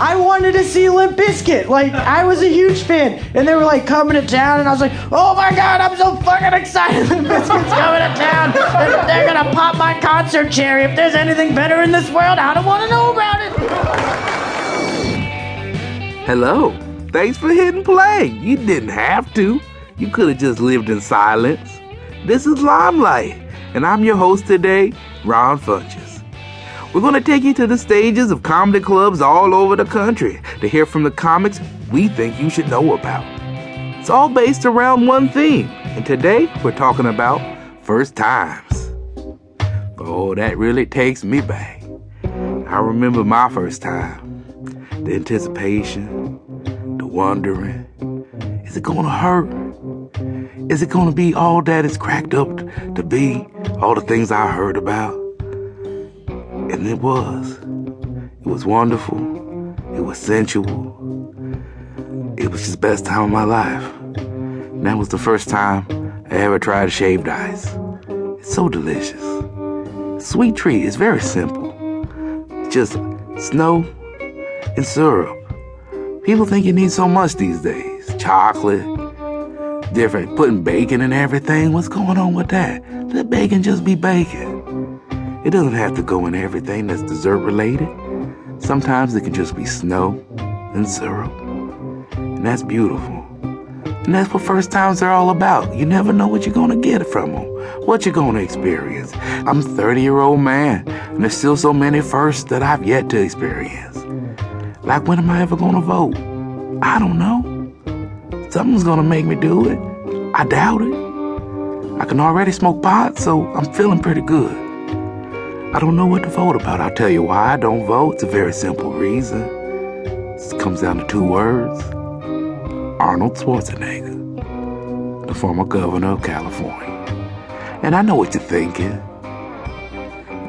I wanted to see Limp Bizkit. Like, I was a huge fan. And they were like coming to town, and I was like, oh my god, I'm so fucking excited. Limp Bizkit's coming to town. And they're gonna pop my concert cherry. If there's anything better in this world, I don't wanna know about it. Hello. Thanks for hitting play. You didn't have to. You could have just lived in silence. This is Limelight, and I'm your host today, Ron Funches. We're going to take you to the stages of comedy clubs all over the country to hear from the comics we think you should know about. It's all based around one theme, and today we're talking about first times. Oh, that really takes me back. I remember my first time. The anticipation, the wondering. Is it gonna hurt? Is it gonna be all that it's cracked up to be? All the things I heard about? And it was. It was wonderful. It was sensual. It was the best time of my life. And that was the first time I ever tried shaved ice. It's so delicious. Sweet treat is very simple. Just snow and syrup. People think you need so much these days. Chocolate, different, putting bacon and everything. What's going on with that? Let bacon just be bacon. It doesn't have to go in everything that's dessert related. Sometimes it can just be snow and syrup. And that's beautiful. And that's what first times are all about. You never know what you're gonna get from them, what you're gonna experience. I'm a 30 year old man, and there's still so many firsts that I've yet to experience. Like, when am I ever gonna vote? I don't know. Something's gonna make me do it. I doubt it. I can already smoke pot, so I'm feeling pretty good. I don't know what to vote about. I'll tell you why I don't vote. It's a very simple reason. It comes down to two words Arnold Schwarzenegger, the former governor of California. And I know what you're thinking.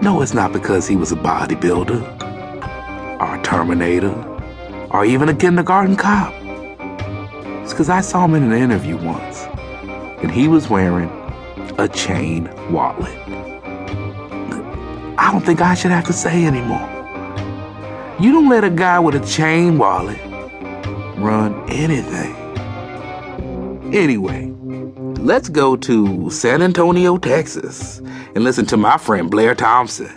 No, it's not because he was a bodybuilder, or a Terminator, or even a kindergarten cop. It's because I saw him in an interview once, and he was wearing a chain wallet. I don't think I should have to say anymore. You don't let a guy with a chain wallet run anything. Anyway, let's go to San Antonio, Texas, and listen to my friend Blair Thompson.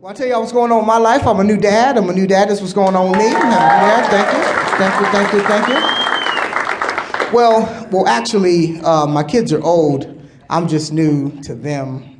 Well, I'll tell y'all what's going on in my life. I'm a new dad. I'm a new dad. This is what's going on with me. Yeah, thank you. Thank you, thank you, thank you. Well, well, actually, uh, my kids are old. I'm just new to them.